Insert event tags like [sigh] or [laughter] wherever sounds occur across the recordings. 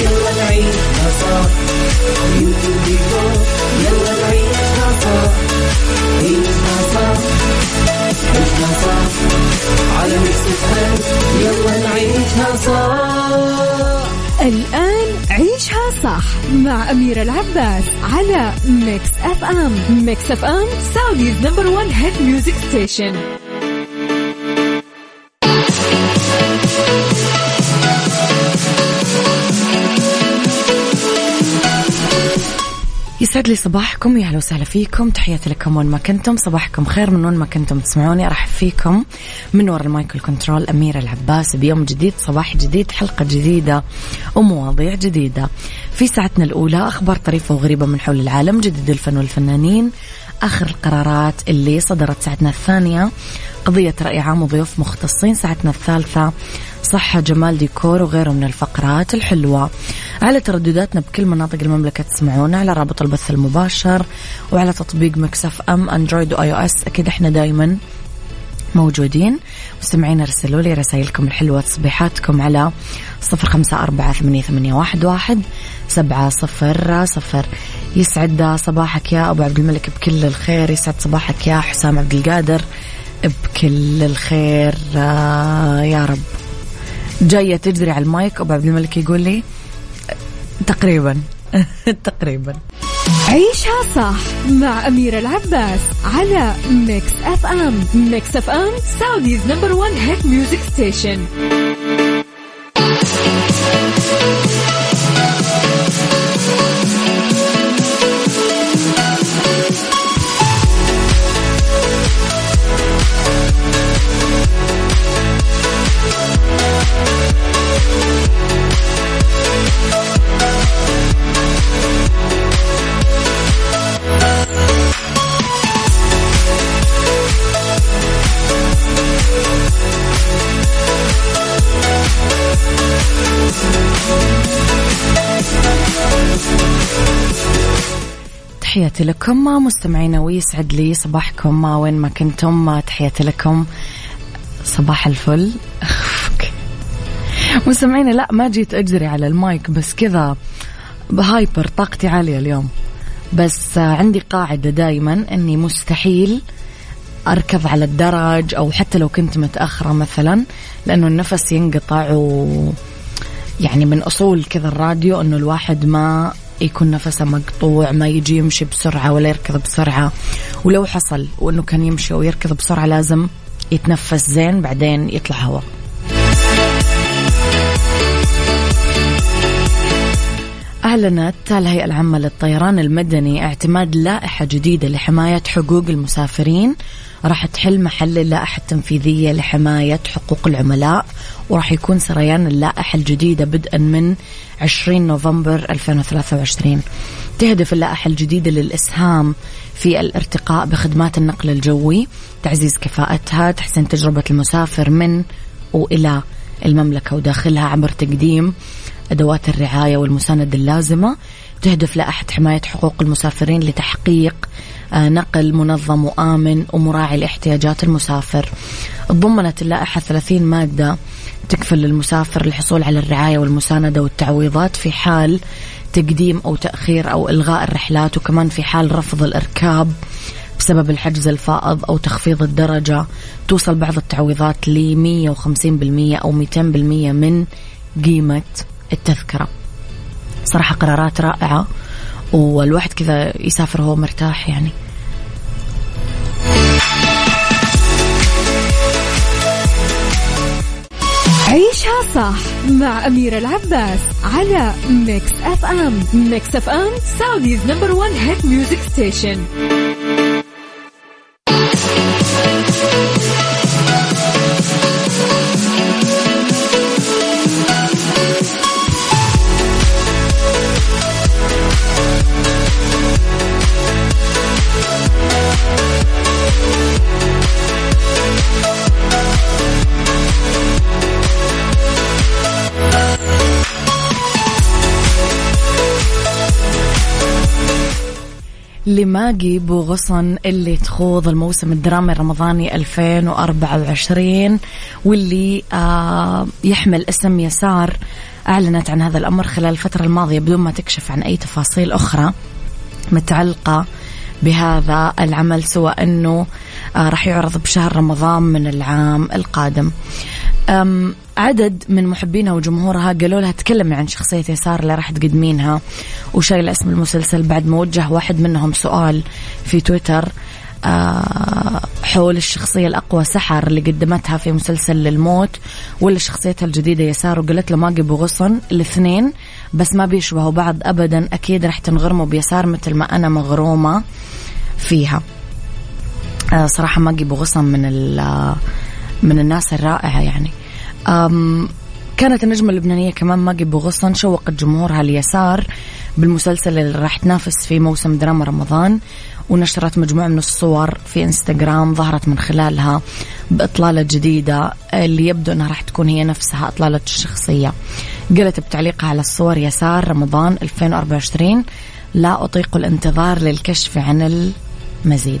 يلا نعيشها صح يلا نعيشها صح عيشها صح عيشها صح على يلا نعيشها صح الآن عيشها صح مع أميرة العباس على Mix FM Mix FM Saudi's number one hit music station يسعد لي صباحكم يا أهلا وسهلا فيكم. تحياتي لكم وين ما كنتم. صباحكم خير من وين ما كنتم تسمعوني. أرحب فيكم من وراء ال mic وال control أميرة العباس. بيوم جديد صباح جديد حلقة جديدة ومواضيع جديدة. في ساعتنا الأولى أخبار طريفه وغريبة من حول العالم جديد الفن والفنانين. آخر القرارات اللي صدرت ساعتنا الثانية قضية راي عام وضيوف مختصين. ساعتنا الثالثة صحة جمال ديكور وغيره من الفقرات الحلوة. على تردداتنا بكل مناطق المملكة تسمعونا على رابط البث المباشر وعلى تطبيق Mix FM Android و iOS. أكيد إحنا دايما موجودين. مستمعين ارسلوا لي رسائلكم الحلوة تصبيحاتكم على صفر خمسة أربعة ثمانية, ثمانية واحد, واحد سبعة صفر صفر. يسعد صباحك يا أبو عبد الملك بكل الخير. يسعد صباحك يا حسام عبد القادر بكل الخير. آه، يا رب. جاية تجري على المايك أبو عبد الملك يقول لي تقريبا [laughs] تقريبا. عيشها صح مع أميرة العباس على Mix FM Mix FM Saudi's number one hit music station تحياتي لكم مستمعينا ويسعد لي صباحكم. وين ما كنتم تحياتي لكم. صباح الفل. مستمعينا لا ما جيت أجري على المايك بس كذا بهايبر طاقتي عالية اليوم. بس عندي قاعدة دائما إني مستحيل أركض على الدرج أو حتى لو كنت متأخرة مثلا لأنه النفس ينقطع و يعني من أصول كذا الراديو إنه الواحد ما يكون نفسه مقطوع ما يجي يمشي بسرعة ولا يركض بسرعة. ولو حصل وأنه كان يمشي أو يركض بسرعة لازم يتنفس زين بعدين يطلع هواء. أعلنت الهيئة العامة للطيران المدني اعتماد لائحة جديدة لحماية حقوق المسافرين. راح تحل محل اللائحة التنفيذية لحماية حقوق العملاء وراح يكون سريان اللائحة الجديدة بدءا من 20 نوفمبر 2023 تهدف اللائحة الجديدة للإسهام في الارتقاء بخدمات النقل الجوي تعزيز كفاءتها تحسين تجربة المسافر من وإلى المملكة وداخلها عبر تقديم أدوات الرعاية والمساندة اللازمة تهدف لائحة حماية حقوق المسافرين لتحقيق آه، نقل منظم وآمن ومراعي لاحتياجات المسافر. ضمنت اللائحة 30 مادة تكفل للمسافر الحصول على الرعاية والمساندة والتعويضات في حال تقديم أو تأخير أو إلغاء الرحلات وكمان في حال رفض الإركاب بسبب الحجز الفائض أو تخفيض الدرجة. توصل بعض التعويضات ل 150% أو 200% من قيمة التذكرة. صراحة قرارات رائعة والواحد كذا يسافر وهو مرتاح يعني. عيشها صح مع أميرة العباس على Mix FM Mix FM Saudi's number one hit music station لماجي بوغصن اللي تخوض الموسم الدرامي الرمضاني 2024 واللي آه يحمل اسم يسار. أعلنت عن هذا الأمر خلال الفترة الماضية بدون ما تكشف عن أي تفاصيل أخرى. متعلقة بهذا العمل سواء أنه آه راح يعرض بشهر رمضان من العام القادم. عدد من محبينها وجمهورها قالوا لها تكلمي عن شخصية يسار اللي راح تقدمينها وشايلة اسم المسلسل بعد ما وجه واحد منهم سؤال في تويتر. آه، حول الشخصية الأقوى سحر اللي قدمتها في مسلسل للموت ولا شخصيتها الجديدة يسار وقالت له ماجي بغصن الاثنين بس ما بيشبهوا بعض أبدا أكيد راح تنغرموا بيسار مثل ما أنا مغرومة فيها. آه، صراحة ماجي بغصن من من الناس الرائعة يعني. كانت النجمة اللبنانية كمان ماجي بوغصن شوقت جمهورها اليسار بالمسلسل اللي راح تنافس في موسم دراما رمضان ونشرت مجموعة من الصور في إنستغرام ظهرت من خلالها بإطلالة جديدة اللي يبدو أنها راح تكون هي نفسها إطلالة الشخصية. قالت بتعليقها على الصور يسار رمضان 2024 لا أطيق الانتظار للكشف عن المزيد.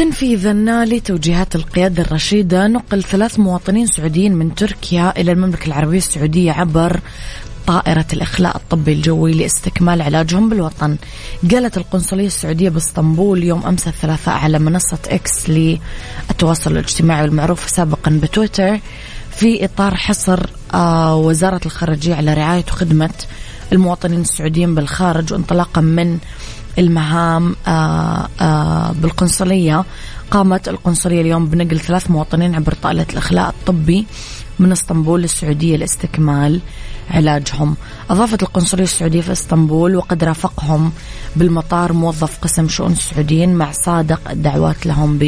تنفيذا لتوجيهات القيادة الرشيدة نقل ثلاث مواطنين سعوديين من تركيا إلى المملكة العربية السعودية عبر طائرة الإخلاء الطبي الجوي لاستكمال علاجهم بالوطن. قالت القنصلية السعودية باسطنبول يوم أمس الثلاثاء على منصة إكس للتواصل الاجتماعي والمعروف سابقا بتويتر في إطار حصر آه، وزارة الخارجية على رعاية وخدمة المواطنين السعوديين بالخارج وانطلاقا من المهام آه، آه، بالقنصلية. قامت القنصلية اليوم بنقل ثلاث مواطنين عبر طائلة الإخلاء الطبي من إسطنبول للسعودية لاستكمال علاجهم. أضافت القنصلية السعودية في إسطنبول وقد رافقهم بالمطار موظف قسم شؤون السعوديين مع صادق الدعوات لهم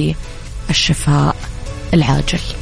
بالشفاء العاجل.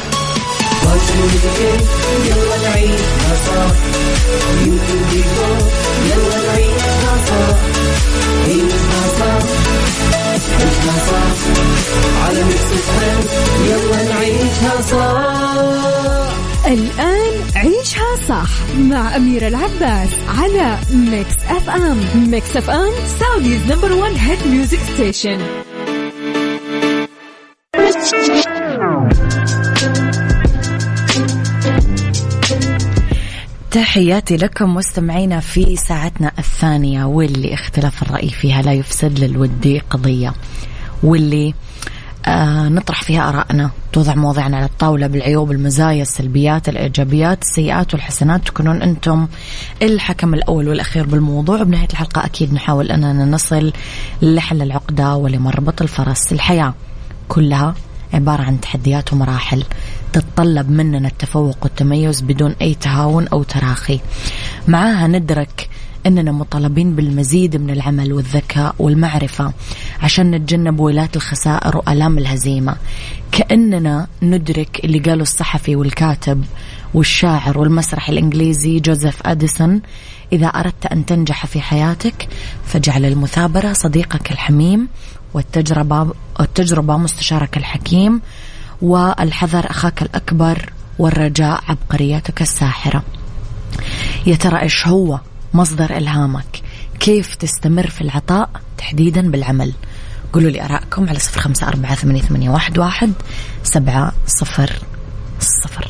يلا نعيشها صح يوتيوب يلا نعيشها صح عيشها صح عيشها صح على ميكس الآن عيشها صح مع أميرة العباس على Mix FM Mix FM Saudi's number one hit music station تحياتي لكم مستمعينا في ساعتنا الثانية واللي اختلاف الرأي فيها لا يفسد للودي قضية واللي آه نطرح فيها آرائنا توضع مواضيعنا على الطاولة بالعيوب المزايا السلبيات الإيجابيات السيئات والحسنات تكونون أنتم الحكم الأول والأخير بالموضوع. وبنهاية الحلقة أكيد نحاول أننا نصل لحل العقدة ولمربط الفرس. الحياة كلها عبارة عن تحديات ومراحل. تتطلب مننا التفوق والتميز بدون أي تهاون أو تراخي. معاها ندرك أننا مطالبين بالمزيد من العمل والذكاء والمعرفة عشان نتجنب ويلات الخسائر وآلام الهزيمة. كأننا ندرك اللي قاله الصحفي والكاتب والشاعر والمسرح الإنجليزي جوزيف أديسون إذا أردت أن تنجح في حياتك فاجعل المثابرة صديقك الحميم والتجربة التجربة مستشارك الحكيم والحذر أخاك الأكبر والرجاء عبقريتك الساحرة. يا ترى إيش هو مصدر إلهامك؟ كيف تستمر في العطاء تحديدا بالعمل؟ قولوا لي أراءكم على صفر خمسة أربعة ثمانية, ثمانية واحد, واحد سبعة صفر صفر.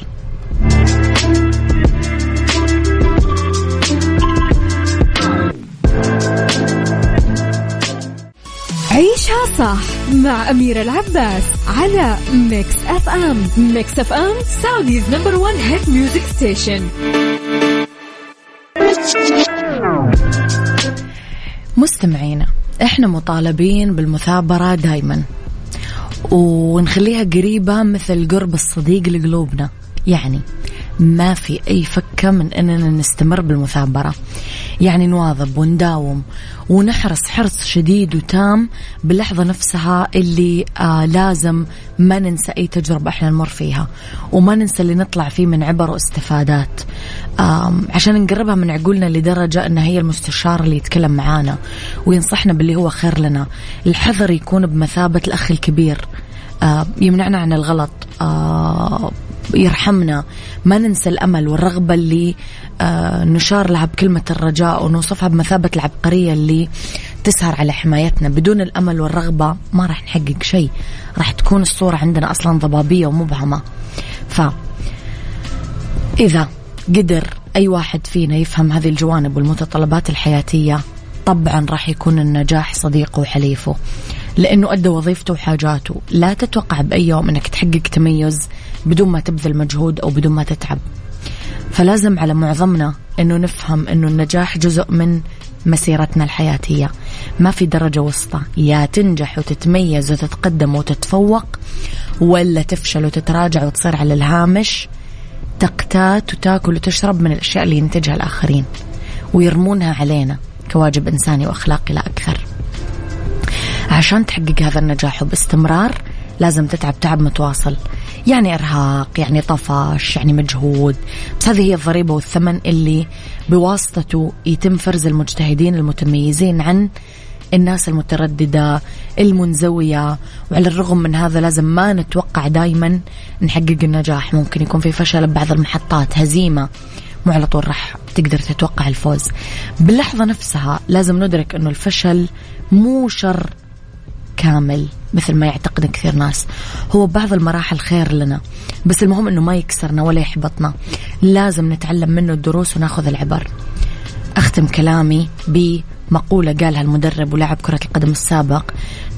عيشها صح. مع أميرة العباس على Mix FM Mix FM Saudi's number one hit music station مستمعينا إحنا مطالبين بالمثابرة دايما. ونخليها قريبة مثل قرب الصديق لقلوبنا. يعني ما في أي فكة من أننا نستمر بالمثابرة. يعني نواظب ونداوم ونحرص حرص شديد وتام باللحظة نفسها اللي آه لازم ما ننسى أي تجربة إحنا نمر فيها. وما ننسى اللي نطلع فيه من عبر واستفادات. آه عشان نقربها من عقولنا لدرجة أنها هي المستشار اللي يتكلم معانا وينصحنا باللي هو خير لنا. الحذر يكون بمثابة الأخ الكبير. آه يمنعنا عن الغلط. آه يرحمنا. ما ننسى الأمل والرغبة اللي آه نشار لها بكلمة الرجاء ونوصفها بمثابة العبقرية اللي تسهر على حمايتنا. بدون الأمل والرغبة ما راح نحقق شيء. راح تكون الصورة عندنا أصلا ضبابية ومبهمة. ف إذا قدر أي واحد فينا يفهم هذه الجوانب والمتطلبات الحياتية طبعا راح يكون النجاح صديقه وحليفه. لأنه أدى وظيفته وحاجاته. لا تتوقع بأي يوم أنك تحقق تميز بدون ما تبذل مجهود أو بدون ما تتعب. فلازم على معظمنا أنه نفهم أنه النجاح جزء من مسيرتنا الحياتية. ما في درجة وسطى. يا تنجح وتتميز وتتقدم وتتفوق ولا تفشل وتتراجع وتصير على الهامش. تقتات وتاكل وتشرب من الأشياء اللي ينتجها الآخرين ويرمونها علينا كواجب إنساني وأخلاقي لا أكثر. عشان تحقق هذا النجاح وباستمرار لازم تتعب تعب متواصل. يعني إرهاق يعني طفش يعني مجهود. بس هذه هي الضريبة والثمن اللي بواسطته يتم فرز المجتهدين المتميزين عن الناس المترددة المنزوية. وعلى الرغم من هذا لازم ما نتوقع دايما نحقق النجاح. ممكن يكون في فشل ببعض المحطات هزيمة. مو على طول راح تقدر تتوقع الفوز. باللحظة نفسها لازم ندرك أنه الفشل مو شر كامل مثل ما يعتقد كثير ناس. هو بعض المراحل خير لنا بس المهم إنه ما يكسرنا ولا يحبطنا. لازم نتعلم منه الدروس وناخذ العبر. أختم كلامي بمقولة قالها المدرب ولاعب كرة القدم السابق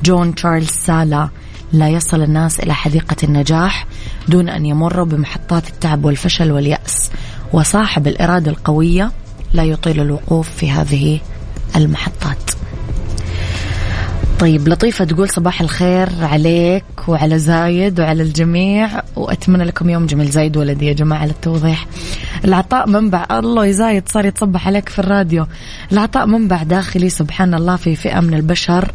جون تشارلز سالا لا يصل الناس إلى حديقة النجاح دون أن يمروا بمحطات التعب والفشل واليأس وصاحب الإرادة القوية لا يطيل الوقوف في هذه المحطات. طيب لطيفة تقول صباح الخير عليك وعلى زايد وعلى الجميع وأتمنى لكم يوم جميل. زايد ولدي يا جماعة للتوضيح العطاء منبع الله زايد صار يتصبح عليك في الراديو. العطاء منبع داخلي سبحان الله في فئة من البشر.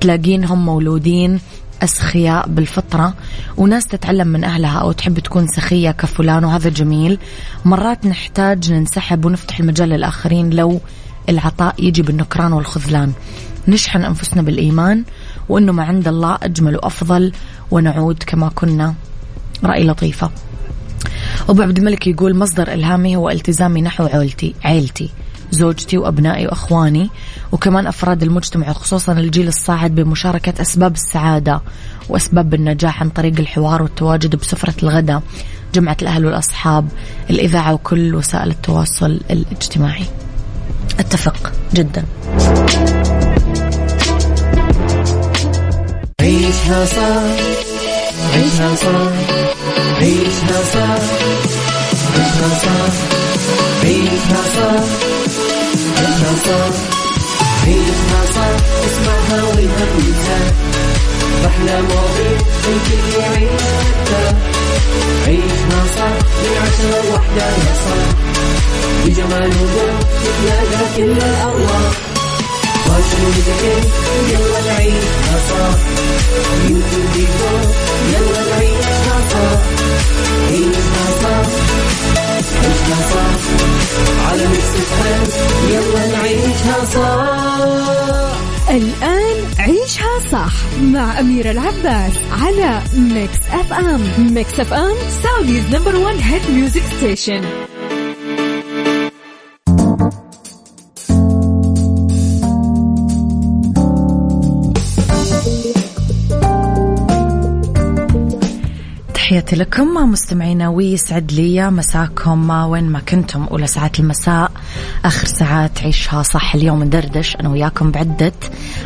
تلاقينهم مولودين أسخياء بالفطرة وناس تتعلم من أهلها أو تحب تكون سخية كفلان وهذا جميل. مرات نحتاج ننسحب ونفتح المجال للآخرين لو العطاء يجي بالنكران والخذلان. نشحن أنفسنا بالإيمان وأنه ما عند الله أجمل وأفضل ونعود كما كنا. رأي لطيفة. أبو عبد الملك يقول مصدر إلهامي هو التزامي نحو عيلتي عيلتي زوجتي وأبنائي وأخواني وكمان أفراد المجتمع وخصوصا الجيل الصاعد بمشاركة أسباب السعادة وأسباب النجاح عن طريق الحوار والتواجد بسفرة الغداء جمعة الأهل والأصحاب الإذاعة وكل وسائل التواصل الاجتماعي. أتفق جدا. عيشها صح عيشها صح عيشها صح عيشها صح عيشها صح عيشها صح عيشها صح اسمعها والهم ينزاح أحلى مواضيع الكل يعيش عيشها صح من عشرة لوحدة يا صاح بجمال وذوق تتلاقى كل الأرواح يلا نعيشها صح ديكور يلا نعيشها صح عيشها صح عيشها صح على Mix يلا نعيشها صح الآن عيشها صح مع أميرة العباس على Mix FM Mix FM Saudi's number one hit music station تحياتي لكم مستمعينا ويسعد لي مساكم وين ما كنتم. أولى ساعات المساء آخر ساعات عيشها صح. اليوم ندردش أنا وياكم بعدة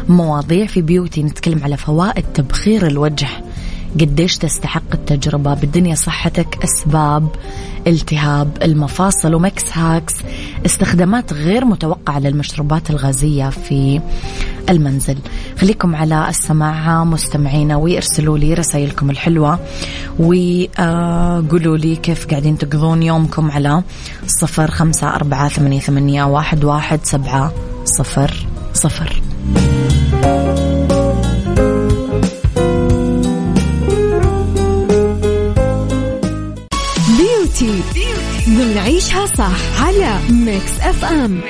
مواضيع في beauty. نتكلم على فوائد تبخير الوجه. قديش تستحق التجربة؟ بالدنيا صحتك أسباب التهاب المفاصل و Mix Hacks. استخدامات غير متوقعة للمشروبات الغازية في المنزل. خليكم على السماع مستمعينا ويرسلوا لي رسائلكم الحلوة. وقولوا لي كيف قاعدين تقضون يومكم على صفر خمسة أربعة ثمانية, ثمانية واحد, واحد سبعة صفر صفر. beauty نعيشها صح على Mix FM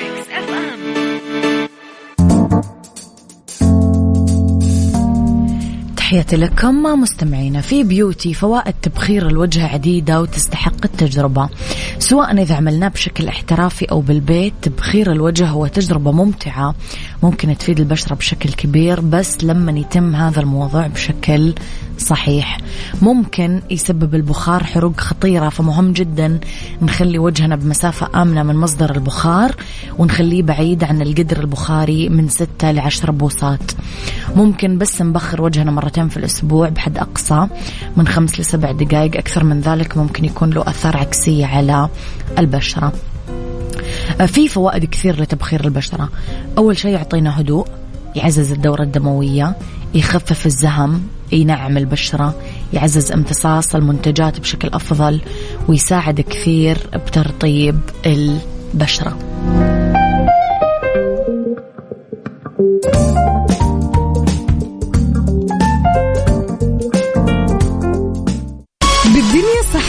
تحياتي لكم مستمعينا في بيوتي فوائد تبخير الوجه عديدة وتستحق التجربة. سواء إذا عملناه بشكل احترافي أو بالبيت تبخير الوجه هو تجربة ممتعة. ممكن تفيد البشرة بشكل كبير بس لما يتم هذا الموضوع بشكل صحيح. ممكن يسبب البخار حروق خطيرة فمهم جدا نخلي وجهنا بمسافة آمنة من مصدر البخار ونخليه بعيد عن القدر البخاري من 6 ل 10 بوصات. ممكن بس نبخر وجهنا مرتين في الأسبوع بحد أقصى من خمس لسبع دقائق. أكثر من ذلك ممكن يكون له أثار عكسية على البشرة. في فوائد كثير لتبخير البشرة. أول شيء يعطينا هدوء يعزز الدورة الدموية يخفف الزهم ينعم البشرة يعزز امتصاص المنتجات بشكل أفضل ويساعد كثير بترطيب البشرة.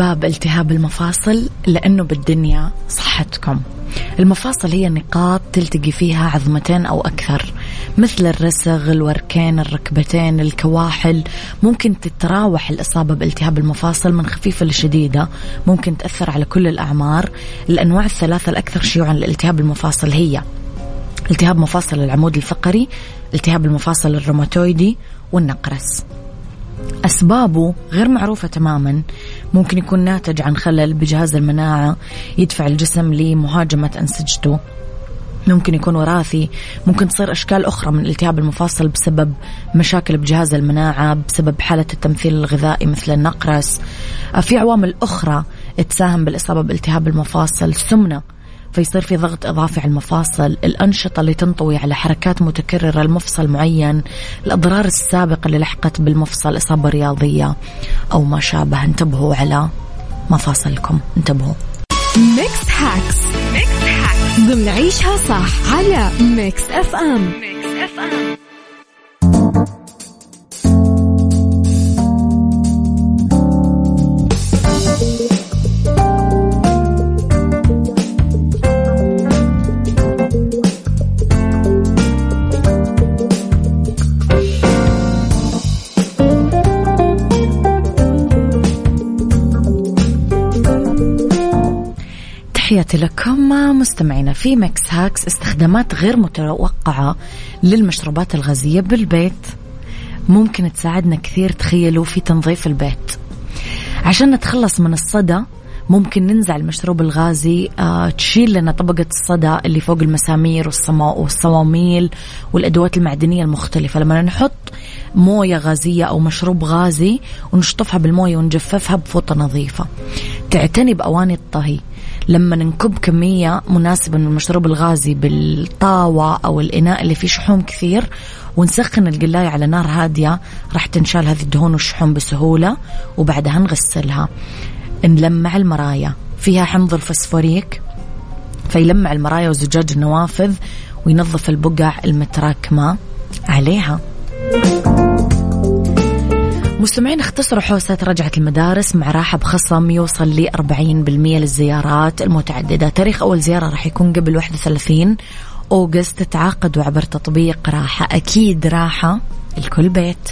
أسباب التهاب المفاصل لأنه بالدنيا صحتكم. المفاصل هي نقاط تلتقي فيها عظمتين أو أكثر مثل الرسغ الوركين الركبتين الكواحل. ممكن تتراوح الإصابة بالتهاب المفاصل من خفيفة لشديدة ممكن تأثر على كل الأعمار. الأنواع الثلاثة الأكثر شيوعا لالتهاب المفاصل هي التهاب مفاصل العمود الفقري التهاب المفاصل الروماتويدي والنقرس. أسبابه غير معروفة تماما. ممكن يكون ناتج عن خلل بجهاز المناعة يدفع الجسم لمهاجمة أنسجته. ممكن يكون وراثي ممكن تصير أشكال أخرى من التهاب المفاصل بسبب مشاكل بجهاز المناعة بسبب حالة التمثيل الغذائي مثل النقرس. في عوامل أخرى تساهم بالإصابة بالتهاب المفاصل. سمنة فيصير في ضغط إضافي على المفاصل الأنشطة اللي تنطوي على حركات متكررة لمفصل معين الأضرار السابقة اللي لحقت بالمفصل إصابة رياضية أو ما شابه. انتبهوا على مفاصلكم. انتبهوا. Mix Hacks Mix Hacks صح على Mix FM. Mix FM. تحياتي لكم مستمعينا في Mix Hacks استخدامات غير متوقعة للمشروبات الغازية بالبيت. ممكن تساعدنا كثير تخيلوا في تنظيف البيت. عشان نتخلص من الصدى ممكن ننقع المشروب الغازي آه تشيل لنا طبقة الصدى اللي فوق المسامير والصواميل والأدوات المعدنية المختلفة. لما نحط موية غازية أو مشروب غازي ونشطفها بالموية ونجففها بفوطة نظيفة. تعتني بأواني الطهي. لما ننكب كمية مناسبة من المشروب الغازي بالطاوة أو الإناء اللي فيه شحوم كثير ونسخن القلاية على نار هادية راح تنشال هذه الدهون والشحوم بسهولة وبعدها نغسلها. نلمع المرايا. فيها حمض الفسفوريك فيلمع المرايا وزجاج النوافذ وينظف البقع المتراكمة عليها. مستمعين اختصروا حوسة رجعة المدارس مع راحة بخصم يوصل ل 40% للزيارات المتعددة. تاريخ أول زيارة راح يكون قبل 31 أوغست تعاقدوا عبر تطبيق راحة أكيد راحة الكل بيت.